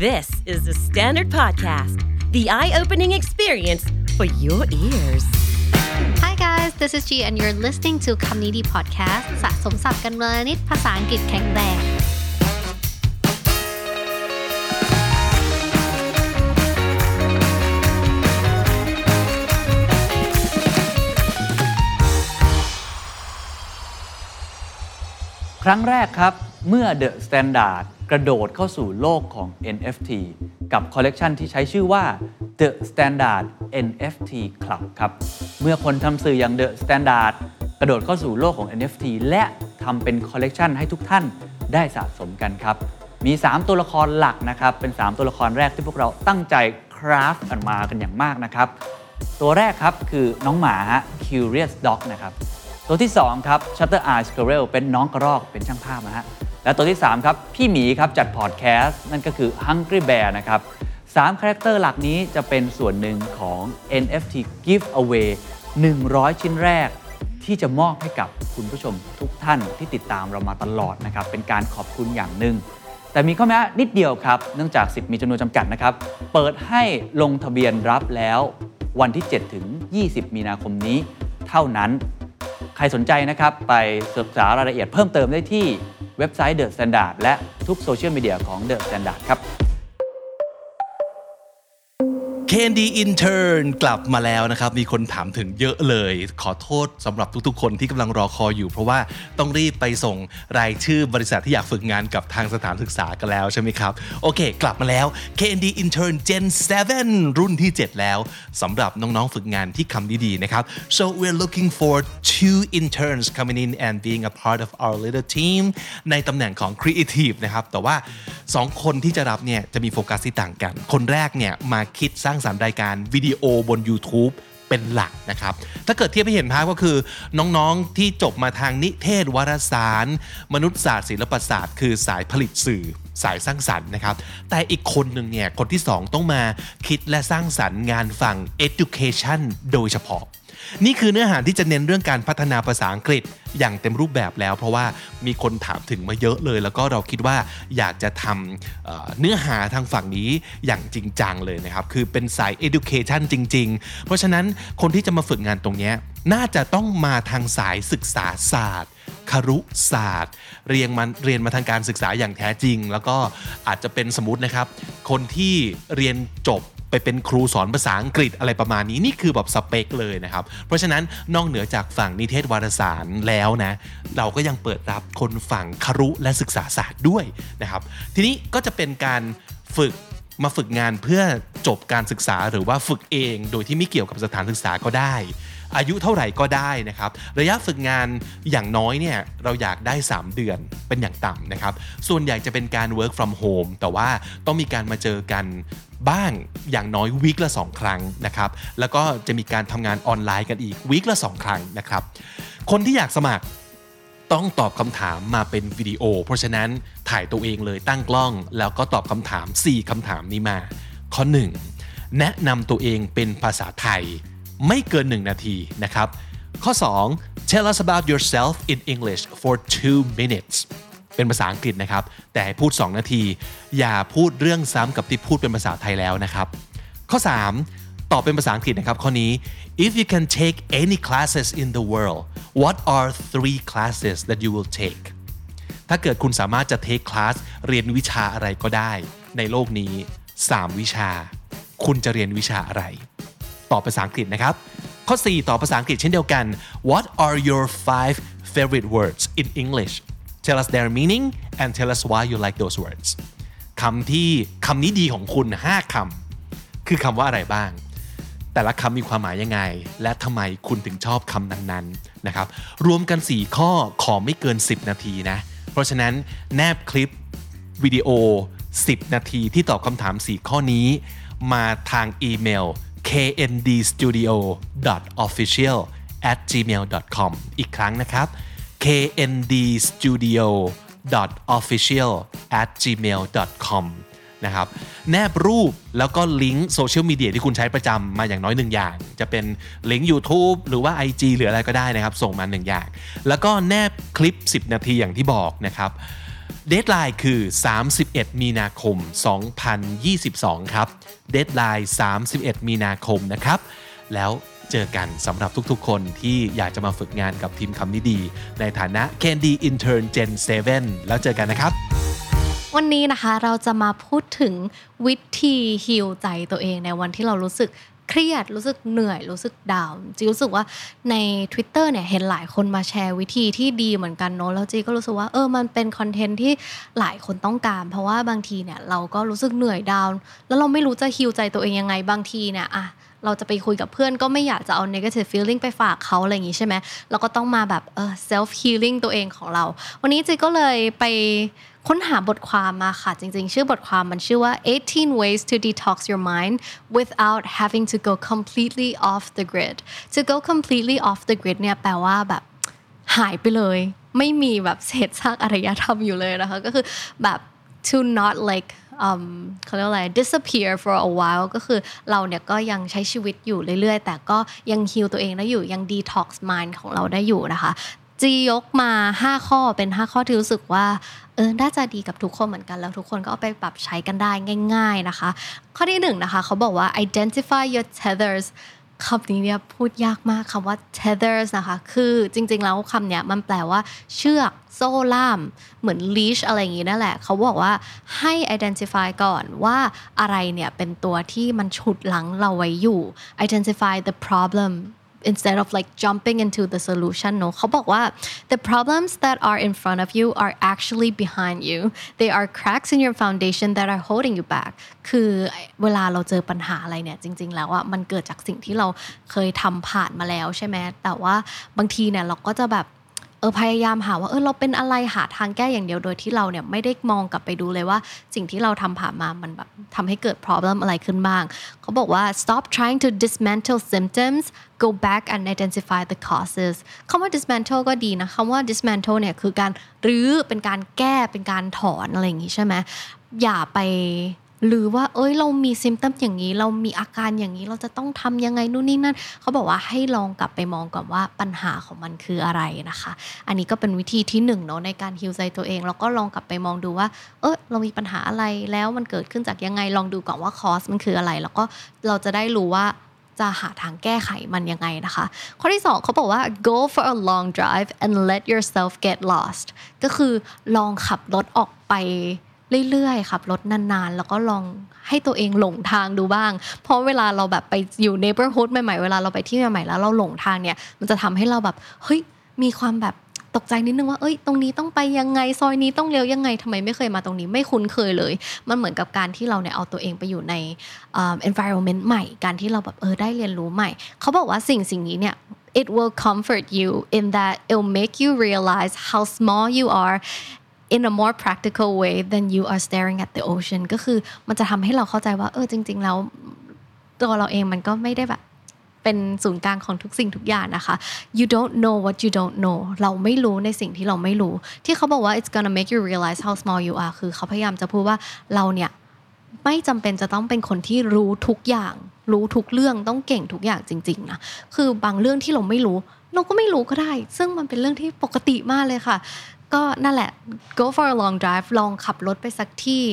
This is the Standard Podcast, the eye opening experience for your ears. Hi guys, this is G and you're listening to คำนี้ดี podcast สะสมศัพท์กันวันละนิดภาษาอังกฤษแข็งแรงครั้งแรกครับ เมื่อ The Standard กระโดดเข้าสู่โลกของ NFT กับคอลเลกชันที่ใช้ชื่อว่า The Standard NFT Club ครับ เมื่อคนทำสื่ออย่าง The Standard กระโดดเข้าสู่โลกของ NFT และทำเป็นคอลเลกชันให้ทุกท่านได้สะสมกันครับ มี 3 ตัวละครหลักนะครับ เป็น 3 ตัวละครแรกที่พวกเราตั้งใจคราฟกันมากันอย่างมากนะครับ ตัวแรกครับคือน้องหมาฮะ Curious Dog นะครับ ตัวที่ 2 ครับ Shutter Eye Squirrel เป็นน้องกระรอกเป็นช่างภาพนะฮะ และตัวที่ 3 ครับ พี่หมีครับจัดพอดแคสต์นั่นก็คือ Hungry Bear นะครับ3 character หลักนี้จะเป็นส่วนหนึ่งของ NFT Giveaway 100 ชิ้นแรก ที่จะมอบให้กับคุณผู้ชมทุกท่านที่ติดตามเรามาตลอดนะครับ เป็นการขอบคุณอย่างหนึ่ง แต่มีข้อแม้นิดเดียวครับ เนื่องจากสิทธิ์มีจำนวนจำกัดนะครับ เปิดให้ลงทะเบียนรับแล้ววันที่ 7 ถึง 20 มีนาคมนี้ เท่านั้น ใครสนใจนะครับ ไปศึกษารายละเอียดเพิ่มเติมได้ที่ เว็บไซต์ The Standard และทุกโซเชียลมีเดียของ The Standard ครับ Candy Intern กลับมาแล้วนะครับ มีคนถามถึงเยอะเลย ขอโทษสำหรับทุกๆ คนที่กำลังรอคอยอยู่ เพราะว่าต้องรีบไปส่งรายชื่อบริษัทที่อยากฝึกงานกับทางสถานศึกษากันแล้วใช่ไหมครับ โอเค กลับมาแล้ว Candy Intern Gen 7 รุ่นที่ 7 แล้วสำหรับน้องๆ ฝึกงานที่คำดีๆ นะครับ so we're looking for two interns coming in and being a part of our little team ในตำแหน่งของ Creative นะครับ แต่ว่า 2 คนที่จะรับเนี่ยจะมีโฟกัสที่ต่างกัน คนแรกเนี่ยมาคิดสร้างสรรค์รายการวิดีโอบน YouTube เป็นหลักนะครับ ถ้าเกิดเทียบให้เห็นภาพก็คือ น้องๆที่จบมาทางนิเทศวารสาร มนุษยศาสตร์ศิลปศาสตร์ คือสายผลิตสื่อสายสร้างสรรค์นะครับ แต่อีกคนหนึ่งเนี่ยคนที่ 2 ต้องมาคิดและสร้างสรรค์งานฝั่ง education โดยเฉพาะ นี่คือเนื้อหาที่จะเน้นเรื่องการพัฒนาภาษาอังกฤษอย่างเต็มรูปแบบแล้ว เพราะว่ามีคนถามถึงมาเยอะเลย แล้วก็เราคิดว่าอยากจะทำเเนื้อหาทางฝั่งนี้อย่างจริงจังเลยนะครับ คือเป็นสาย education จริง ๆ เพราะฉะนั้นคนที่จะมาฝึกงานตรงนี้น่าจะต้องมาทางสายศึกษาศาสตร์ครุศาสตร์ เรียนมาเรียนมาทางการศึกษาอย่างแท้จริง แล้วก็อาจจะเป็นสมมตินะครับ คนที่เรียนจบ ไปเป็นครูสอนภาษาอังกฤษอะไรประมาณนี้นี่คือแบบสเปคเลยนะครับ เพราะฉะนั้นนอกเหนือจากฝั่งนิเทศวารสารแล้วนะ เราก็ยังเปิดรับคนฝั่งครุและศึกษาศาสตร์ด้วยนะครับ ทีนี้ก็จะเป็นการฝึกมาฝึกงานเพื่อจบการศึกษาหรือว่าฝึกเอง โดยที่ไม่เกี่ยวกับสถานศึกษาก็ได้ อายุเท่าไหร่ก็ได้นะครับ ระยะฝึกงานอย่างน้อยเนี่ยเราอยากได้ 3 เดือนเป็นอย่างต่ำนะครับ ส่วนใหญ่จะเป็นการ work from home แต่ว่าต้องมีการมาเจอกันบ้างอย่างน้อยวีคละ 2 ครั้งนะครับ แล้วก็จะมีการทำงานออนไลน์กันอีกวีคละ 2 ครั้งนะครับ คนที่อยากสมัครต้องตอบคำถามมาเป็นวิดีโอ เพราะฉะนั้นถ่ายตัวเองเลยตั้งกล้อง แล้วก็ตอบคำถาม 4คำถามนี้มา ข้อ 1 แนะนำตัวเองเป็นภาษาไทย ไม่เกิน 1 นาทีนะครับ ข้อ 2 tell us about yourself in English for two minutes เป็นภาษาอังกฤษนะครับ แต่ให้พูด 2 นาที อย่าพูดเรื่องซ้ำกับที่พูดเป็นภาษาไทยแล้วนะครับ ข้อ 3 ตอบเป็นภาษาอังกฤษนะครับ ข้อนี้ if you can take any classes in the world what are three classes that you will take ถ้าเกิดคุณสามารถจะ take class เรียนวิชาอะไรก็ได้ ในโลกนี้ 3 วิชา คุณจะเรียนวิชาอะไร ตอบภาษาอังกฤษนะครับ ข้อ 4 ตอบภาษาอังกฤษเช่นเดียวกัน What are your five favorite words in English Tell us their meaning and tell us why you like those words คำที่คำนี้ดีของคุณ 5คำคือคำว่าอะไรบ้าง แต่ละคำมีความหมายยังไง และทำไมคุณถึงชอบคำนั้นๆนะครับ รวมกัน 4 ข้อขอไม่เกิน 10 นาทีนะ เพราะฉะนั้นแนบคลิปวิดีโอ 10 นาทีที่ตอบคำถาม 4 ข้อนี้ มาทางอีเมล kndstudio.official at gmail.com อีกครั้งนะครับ kndstudio.official at gmail.com นะครับแนบรูปแล้วก็ลิงก์โซเชียลมีเดียที่คุณใช้ประจำมาอย่างน้อยหนึ่งอย่าง จะเป็นลิงก์ YouTube หรือว่า IG หรืออะไรก็ได้นะครับ ส่งมาหนึ่งอย่าง แล้วก็แนบคลิป 10 นาทีอย่างที่บอกนะครับ deadline คือ 31 มีนาคม 2022 ครับ deadline 31 มีนาคมนะครับ แล้วเจอกันสำหรับทุกๆ คนที่อยากจะมาฝึกงานกับทีมคำนี้ดี ในฐานะ KND Intern Gen 7 แล้วเจอกันนะครับ วันนี้นะคะเราจะมาพูดถึงวิธีฮิลใจตัวเองในวันที่เรารู้สึก เครียดรู้สึกเหนื่อยรู้สึกดาวจีรู้สึกว่าใน Twitter เนี่ยเห็นหลายคนมาแชร์วิธีที่ดีเหมือนกันเนอะแล้วจีก็รู้สึกว่าเออมันเป็นคอนเทนต์ที่หลายคนต้องการ เพราะว่าบางทีเนี่ยเราก็รู้สึกเหนื่อยดาวแล้วเราไม่รู้จะฮิลใจตัวเองยังไงบางทีเนี่ยอะเราจะไปคุยกับเพื่อนก็ไม่อยากจะเอา negative feeling ไปฝากเขาอะไรอย่างงี้ใช่ไหมเราก็ต้องมาแบบเออ self healing ตัวเองของเรา วันนี้จีก็เลยไป ค้นหาบทความมาค่ะ จริงๆ ชื่อบทความมันชื่อว่า 18 ways to detox your mind without having to go completely off the grid to go completely off the grid เนี่ยแปลว่าแบบหายไปเลย ไม่มีแบบเศษซากอารยธรรมอยู่เลยนะคะ ก็คือแบบ to not like เขาเรียกว่าอะไร disappear for a while ก็คือเราเนี่ยก็ยังใช้ชีวิตอยู่เรื่อยๆ แต่ก็ยังฮิลตัวเองได้อยู่ยัง detox mind ของเราได้อยู่นะคะ จียกมา 5 ข้อเป็น 5 ข้อที่รู้สึกว่าเออน่าจะดีกับทุกคนเหมือนกันแล้วทุกคนก็เอาไปปรับใช้กันได้ง่าย ๆนะคะ ข้อที่หนึ่งนะคะเขาบอกว่า identify your tethers คำนี้เนี่ยพูดยากมากคำว่า tethers นะคะ คือจริงๆแล้วคำเนี้ยมันแปลว่าเชือกโซ่ล่าม เหมือน leash อะไรอย่างงี้นั่นแหละ เขาบอกว่าให้ identify ก่อนว่าอะไรเนี่ยเป็นตัวที่มันฉุดหลังเราไว้อยู่ identify the problem instead of like jumping into the solution เนอะเขาบอกว่า the problems that are in front of you are actually behind you they are cracks in your foundation that are holding you back คือเวลาเราเจอปัญหาอะไรเนี่ยจริง ๆ แล้วอะมันเกิดจากสิ่งที่เราเคยทำผ่านมาแล้วใช่ไหมแต่ว่าบางทีเนี่ยเราก็จะแบบ เออพยายามหาว่าเออเราเป็นอะไรหาทางแก้อย่างเดียวโดยที่เราเนี่ยไม่ได้มองกลับไปดูเลยว่า สิ่งที่เราทำผ่านมามันแบบทำให้เกิด problem อะไรขึ้นบ้าง เขาบอกว่า stop trying to dismantle symptoms go back and identify the causes คำว่า dismantle ก็ดีนะคำว่า dismantle เนี่ยคือการรื้อเป็นการแก้เป็นการถอนอะไรอย่างงี้ใช่ไหมอย่าไป หรือว่าเอ้ยเรามีซิมตัมอย่างนี้ เรามีอาการอย่างนี้เราจะต้องทำยังไงนู่นนี่นั่นเขาบอกว่าให้ลองกลับไปมองก่อนว่าปัญหาของมันคืออะไรนะคะ อันนี้ก็เป็นวิธีที่หนึ่งเนาะในการฮิวใจตัวเองแล้วก็ลองกลับไปมองดูว่า เออเรามีปัญหาอะไรแล้วมันเกิดขึ้นจากยังไงลองดูก่อนว่าคอสมันคืออะไร แล้วก็เราจะได้รู้ว่าจะหาทางแก้ไขมันยังไงนะคะ ข้อที่ 2เขาบอกว่า go for a long drive and let yourself get lost ก็คือลองขับรถออกไป เรื่อยๆขับรถนานๆ แล้วก็ลองให้ตัวเองหลงทางดูบ้าง เพราะเวลาเราแบบไปอยู่ neighborhood ใหม่ๆ เวลาเราไปที่ใหม่ๆ แล้วเราหลงทางเนี่ย มันจะทำให้เราแบบ เฮ้ย มีความแบบตกใจนิดนึงว่า เอ้ย ตรงนี้ต้องไปยังไง ซอยนี้ต้องเลี้ยวยังไงทำไมไม่เคยมาตรงนี้ ไม่คุ้นเคยเลย มันเหมือนกับการที่เราเนี่ยเอาตัวเองไปอยู่ใน environment ใหม่ การที่เราแบบ เออ ได้เรียนรู้ใหม่ เขาบอกว่าสิ่งสิ่งนี้เนี่ย it will comfort you in that it'll make you realize how small you are in a more practical way than you are staring at the ocean ก็คือมันจะทำให้เราเข้าใจว่า เออจริง ๆ แล้วตัวเราเองมันก็ไม่ได้แบบเป็นศูนย์กลางของทุกสิ่งทุกอย่างนะคะ you don't know what you don't know เราไม่รู้ในสิ่งที่เราไม่รู้ ที่เขาบอกว่า it's gonna make you realize how small you are คือเขาพยายามจะพูดว่าเราเนี่ยไม่จำเป็นจะต้องเป็นคนที่รู้ทุกอย่าง รู้ทุกเรื่องต้องเก่งทุกอย่างจริงๆนะคือบางเรื่องที่เราไม่รู้ เราก็ไม่รู้ก็ได้ ซึ่งมันเป็นเรื่องที่ปกติมากเลยค่ะ ก็นั่นแหละ go for a long drive ลองขับรถไปสักที่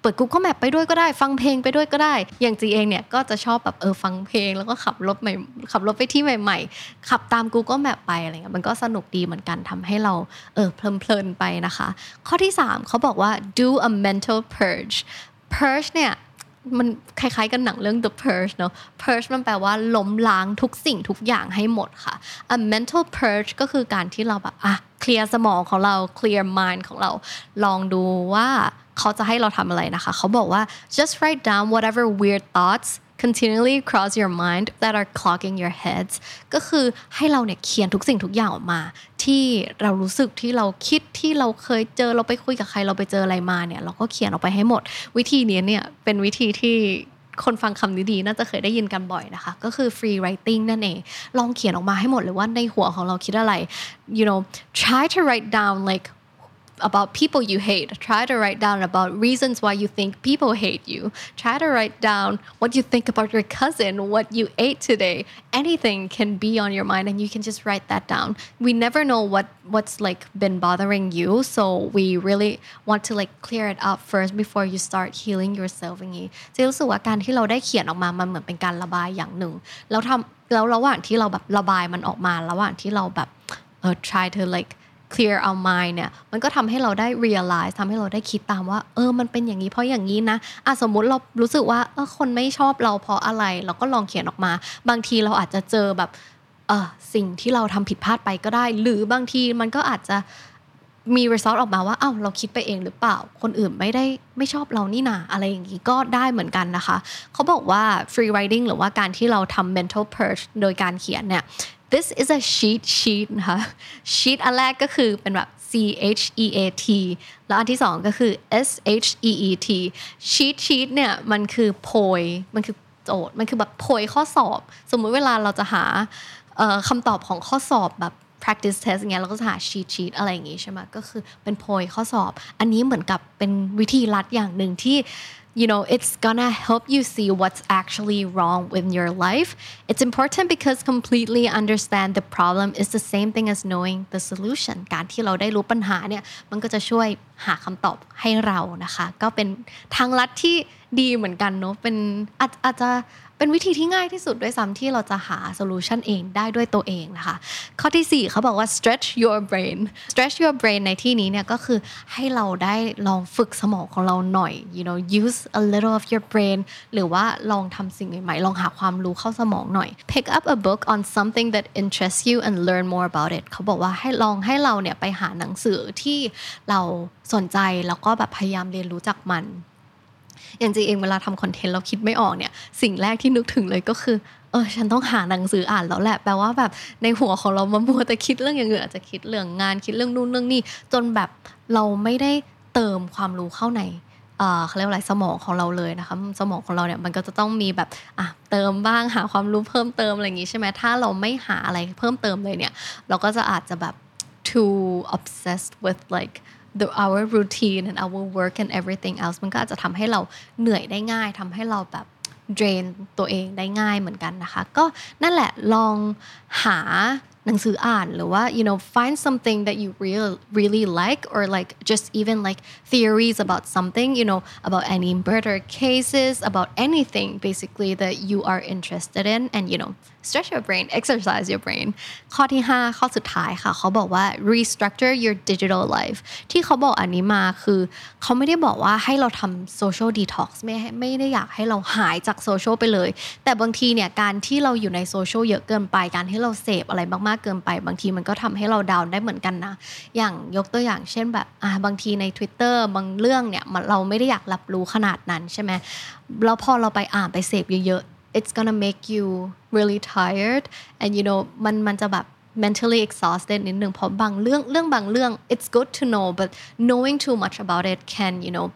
เปิด Google Map ไปด้วยก็ได้ ฟังเพลงไปด้วยก็ได้ อย่างจีเองเนี่ยก็จะชอบแบบเออฟังเพลง แล้วก็ขับรถใหม่ขับรถไปที่ใหม่ ๆ ขับตาม Google Map ไปอะไรเงี้ยมันก็สนุกดีเหมือนกันทำให้เราเออเพลินๆไปนะคะ ข้อที่ 3เขาบอกว่า do a mental purge purge เนี่ย มันคล้ายๆกันหนังเรื่อง The Purge เนอะ Purge มันแปลว่าล้มล้างทุกสิ่งทุกอย่างให้หมดค่ะ a mental purge ก็คือการที่เราแบบอะเคลียร์สมองของเรา clear mind ของเรา ลองดูว่าเขาจะให้เราทำอะไรนะคะ เขาบอกว่า just write down whatever weird thoughts continually cross your mind that are clogging your heads ก็คือให้เราเนี่ยเขียนทุกสิ่งทุกอย่างออกมา ที่เรารู้สึกที่เราคิดที่เราเคยเจอเราไปคุยกับใครเราไปเจออะไรมาเนี่ยเราก็เขียนออกไปให้หมด วิธีนี้เนี่ยเป็นวิธีที่คนฟังคำนี้ดีน่าจะเคยได้ยินกันบ่อยนะคะ ก็คือ free writing นั่นเอง ลองเขียนออกมาให้หมดเลยว่าในหัวของเราคิดอะไร you know try to write down like about people you hate try to write down about reasons why you think people hate you try to write down what you think about your cousin what you ate today anything can be on your mind and you can just write that down we never know what what's like been bothering you so we really want to like clear it up first before you start healing yourself อย่างนี้เจะรู้สึกว่าการที่เราได้เขียนออกมามันเหมือนเป็นการระบายอย่างหนึ่งแล้วทำแล้วระหว่างที่เราแบบระบายมันออกมาระหว่างที่เราแบบเออ try to like clear our mind เนี่ยมันก็ทำให้เราได้ realize ทำให้เราได้คิดตามว่า เออมันเป็นอย่างนี้เพราะอย่างนี้นะอะสมมุติเรารู้สึกว่าเออคนไม่ชอบเราเพราะอะไร เราก็ลองเขียนออกมา บางทีเราอาจจะเจอแบบเออสิ่งที่เราทำผิดพลาดไปก็ได้ หรือบางทีมันก็อาจจะมี result ออกมาว่าอ้าวเราคิดไปเองหรือเปล่า คนอื่นไม่ได้ไม่ชอบเรานี่นาอะไรอย่างนี้ก็ได้เหมือนกันนะคะ เขาบอกว่า free writing หรือว่าการที่เราทำ mental purge โดยการเขียนเนี่ย this is a sheet sheet นะคะ sheet อันแรกก็คือเป็นแบบ C H E A T แล้วอันที่สองก็คือ S H E E T sheet sheet เนี่ยมันคือโพยมันคือโจทย์มันคือแบบโพยข้อสอบ สมมุติเวลาเราจะหาคำตอบของข้อสอบแบบ practice test อย่างเงี้ยเราก็จะหา cheat sheet อะไรอย่างงี้ใช่ไหมก็คือเป็นโพยข้อสอบ อันนี้เหมือนกับเป็นวิธีลัดอย่างหนึ่งที่ you know it's gonna help you see what's actually wrong with your life it's important because completely understand the problem is the same thing as knowing the solution การที่เราได้รู้ปัญหาเนี่ยมันก็จะช่วยหาคำตอบให้เรานะคะ ก็เป็นทางลัดที่ดีเหมือนกันเนาะเป็นอาจอาจจะ เป็นวิธีที่ง่ายที่สุดด้วยซ้ำที่เราจะหาโซลูชันเองได้ด้วยตัวเองนะคะ ข้อที่ 4เขาบอกว่า stretch your brain stretch your brain ในที่นี้เนี่ยก็คือให้เราได้ลองฝึกสมองของเราหน่อย you know use a little of your brain หรือว่าลองทำสิ่งใหม่ๆลองหาความรู้เข้าสมองหน่อย pick up a book on something that interests you and learn more about it เขาบอกว่าให้ลองให้เราเนี่ยไปหาหนังสือที่เราสนใจแล้วก็แบบพยายามเรียนรู้จากมัน อย่างจริงเองเวลาทำคอนเทนต์เราคิดไม่ออกเนี่ย สิ่งแรกที่นึกถึงเลยก็คือเออฉันต้องหาหนังสืออ่านแล้วแหละแปลว่าแบบในหัวของเรามามัวแต่คิดเรื่องอย่างอื่นอาจจะคิดเรื่องงานคิดเรื่องนู่นเรื่องนี่จนแบบเราไม่ได้เติมความรู้เข้าในเขาเรียกว่าอะไรสมองของเราเลยนะคะสมองของเราเนี่ยมันก็จะต้องมีแบบอะเติมบ้างหาความรู้เพิ่มเติมอะไรอย่างงี้ใช่ไหมถ้าเราไม่หาอะไรเพิ่มเติมเลยเนี่ย เราก็จะอาจจะแบบ too obsessed with like the our routine and our work and everything else มันก็อาจจะทำให้เราเหนื่อยได้ง่ายทำให้เราแบบ drain ตัวเองได้ง่ายเหมือนกันนะคะ ก็นั่นแหละลองหา หนังสืออ่านหรือว่า you know find something that you really really like or like just even like theories about something you know about any murder cases about anything basically that you are interested in and you know stretch your brain exercise your brain ข้อที่ 5 ข้อสุดท้ายค่ะ เขาบอกว่า restructure your digital life ที่เขาบอกอันนี้มาคือ เขาไม่ได้บอกว่าให้เราทำ social detox ไม่ไม่ได้อยากให้เราหายจากโซเชียลไปเลย แต่บางทีเนี่ยการที่เราอยู่ในโซเชียลเยอะเกินไป การที่เราเสพอะไรมาก ากๆเกินไป บางทีมันก็ทำให้เราดาวน์ได้เหมือนกันนะ อย่างยกตัวอย่างเช่นแบบอ่าบางทีใน Twitter บางเรื่องเนี่ยเราไม่ได้อยากรับรู้ขนาดนั้นใช่ไหมแล้วพอเราไปอ่านไปเสพเยอะๆ it's gonna make you really tired and you know มันมันจะแบบ mentally exhausted นิดนึงเพราะบางเรื่องเรื่องบางเรื่อง it's good to know but knowing too much about it can you know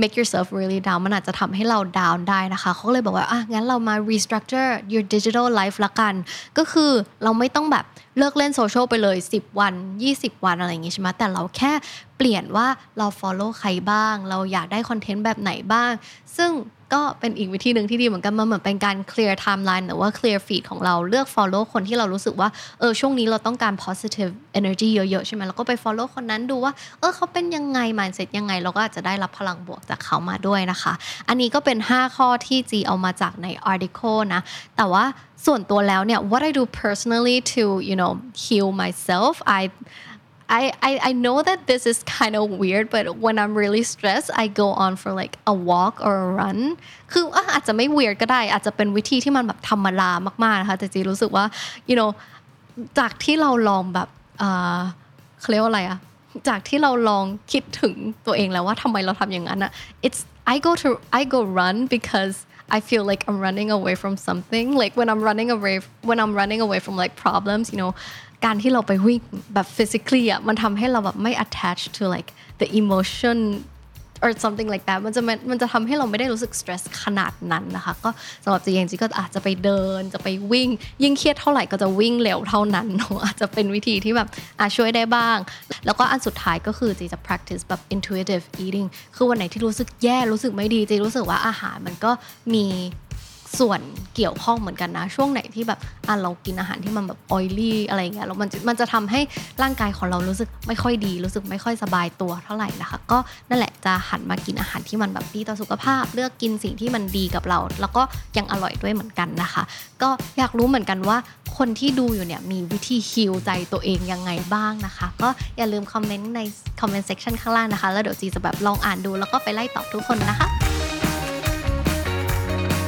make yourself really down มันอาจจะทำให้เรา down ได้นะคะเขาเลยบอกว่าอะงั้นเรามา restructure your digital life ละกัน ก็คือเราไม่ต้องแบบเลิกเล่นโซเชียลไปเลย 10 วัน 20 วันอะไรอย่างงี้ใช่ไหมแต่เราแค่ เปลี่ยนว่าเรา follow ใครบ้าง เราอยากได้คอนเทนต์แบบไหนบ้าง ซึ่งก็เป็นอีกวิธีหนึ่งที่ดีเหมือนกันมันเหมือนเป็นการ clear timeline หรือว่า clear feed ของเราเลือก follow คนที่เรารู้สึกว่าเออช่วงนี้เราต้องการ positive energy เยอะๆใช่ไหมเราก็ไป follow คนนั้นดูว่าเออเขาเป็นยังไง mindset ยังไง เราก็อาจจะได้รับพลังบวกจากเขามาด้วยนะคะ อันนี้ก็เป็น 5 ข้อที่จีเอามาจากใน article นะ แต่ว่าส่วนตัวแล้วเนี่ย what I do personally to you know heal myself I I, I, I know that this is kind of weird but when I'm really stressed I go on for like a walk or a run คืออาจจะไม่ weird ก็ได้ อาจจะเป็นวิธีที่มันแบบธรรมดามากๆนะคะแต่จีรู้สึกว่า you know จากที่เราลองแบบเขาเรียกว่าอะไรอะจากที่เราลองคิดถึงตัวเองแล้วว่าทำไมเราทำอย่างนั้นอะ it's I go to I go run because I feel like I'm running away from something like when I'm running away when I'm running away from like problems you know การที่เราไปวิ่งแบบ physically อะมันทำให้เราแบบไม่ attach to like the emotion or something like that มันจะมันจะทำให้เราไม่ได้รู้สึก stress ขนาดนั้นนะคะก็สำหรับจีเองจีก็อาจจะไปเดินจะไปวิ่ง ยิ่งเครียดเท่าไหร่ก็จะวิ่งเร็วเท่านั้นอะอาจจะเป็นวิธีที่แบบอาช่วยได้บ้าง แล้วก็อันสุดท้ายก็คือจีจะ practice แบบ intuitive eating คือวันไหนที่รู้สึกแย่รู้สึกไม่ดีจีรู้สึกว่าอาหารมันก็มี ส่วนเกี่ยวข้องเหมือนกันนะ ช่วงไหนที่แบบอะเรากินอาหารที่มันแบบ oily อะไรเงี้ยแล้วมันมันจะทำให้ร่างกายของเรารู้สึกไม่ค่อยดี รู้สึกไม่ค่อยสบายตัวเท่าไหร่นะคะ ก็นั่นแหละจะหันมากินอาหารที่มันแบบดีต่อสุขภาพ เลือกกินสิ่งที่มันดีกับเรา แล้วก็ยังอร่อยด้วยเหมือนกันนะคะ ก็อยากรู้เหมือนกันว่าคนที่ดูอยู่เนี่ยมีวิธีฮิลใจตัวเองยังไงบ้างนะคะ ก็อย่าลืมคอมเมนต์ในคอมเมนต์เซ c ชันข้างล่างนะคะ แล้วเดี๋ยวจีจะแบบลองอ่านดูแล้วก็ไปไล่ตอบทุกคนนะคะ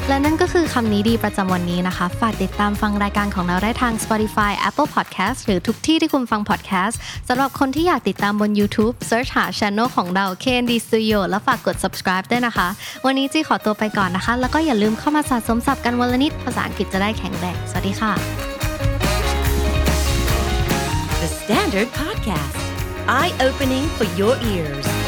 และนั่นก็คือคำนี้ดีประจำวันนี้นะคะ ฝากติดตามฟังรายการของเราได้ทาง Spotify Apple Podcast หรือทุกที่ที่คุณฟัง podcast สำหรับคนที่อยากติดตามบน YouTube Search หา Channel ของเรา KND Studio แล้วฝากกด subscribe ด้วยนะคะ วันนี้จีขอตัวไปก่อนนะคะ แล้วก็อย่าลืมเข้ามาสะสมศัพท์กันวันละนิด ภาษาอังกฤษจะได้แข็งแรง สวัสดีค่ะ The Standard Podcast, eye opening for your ears.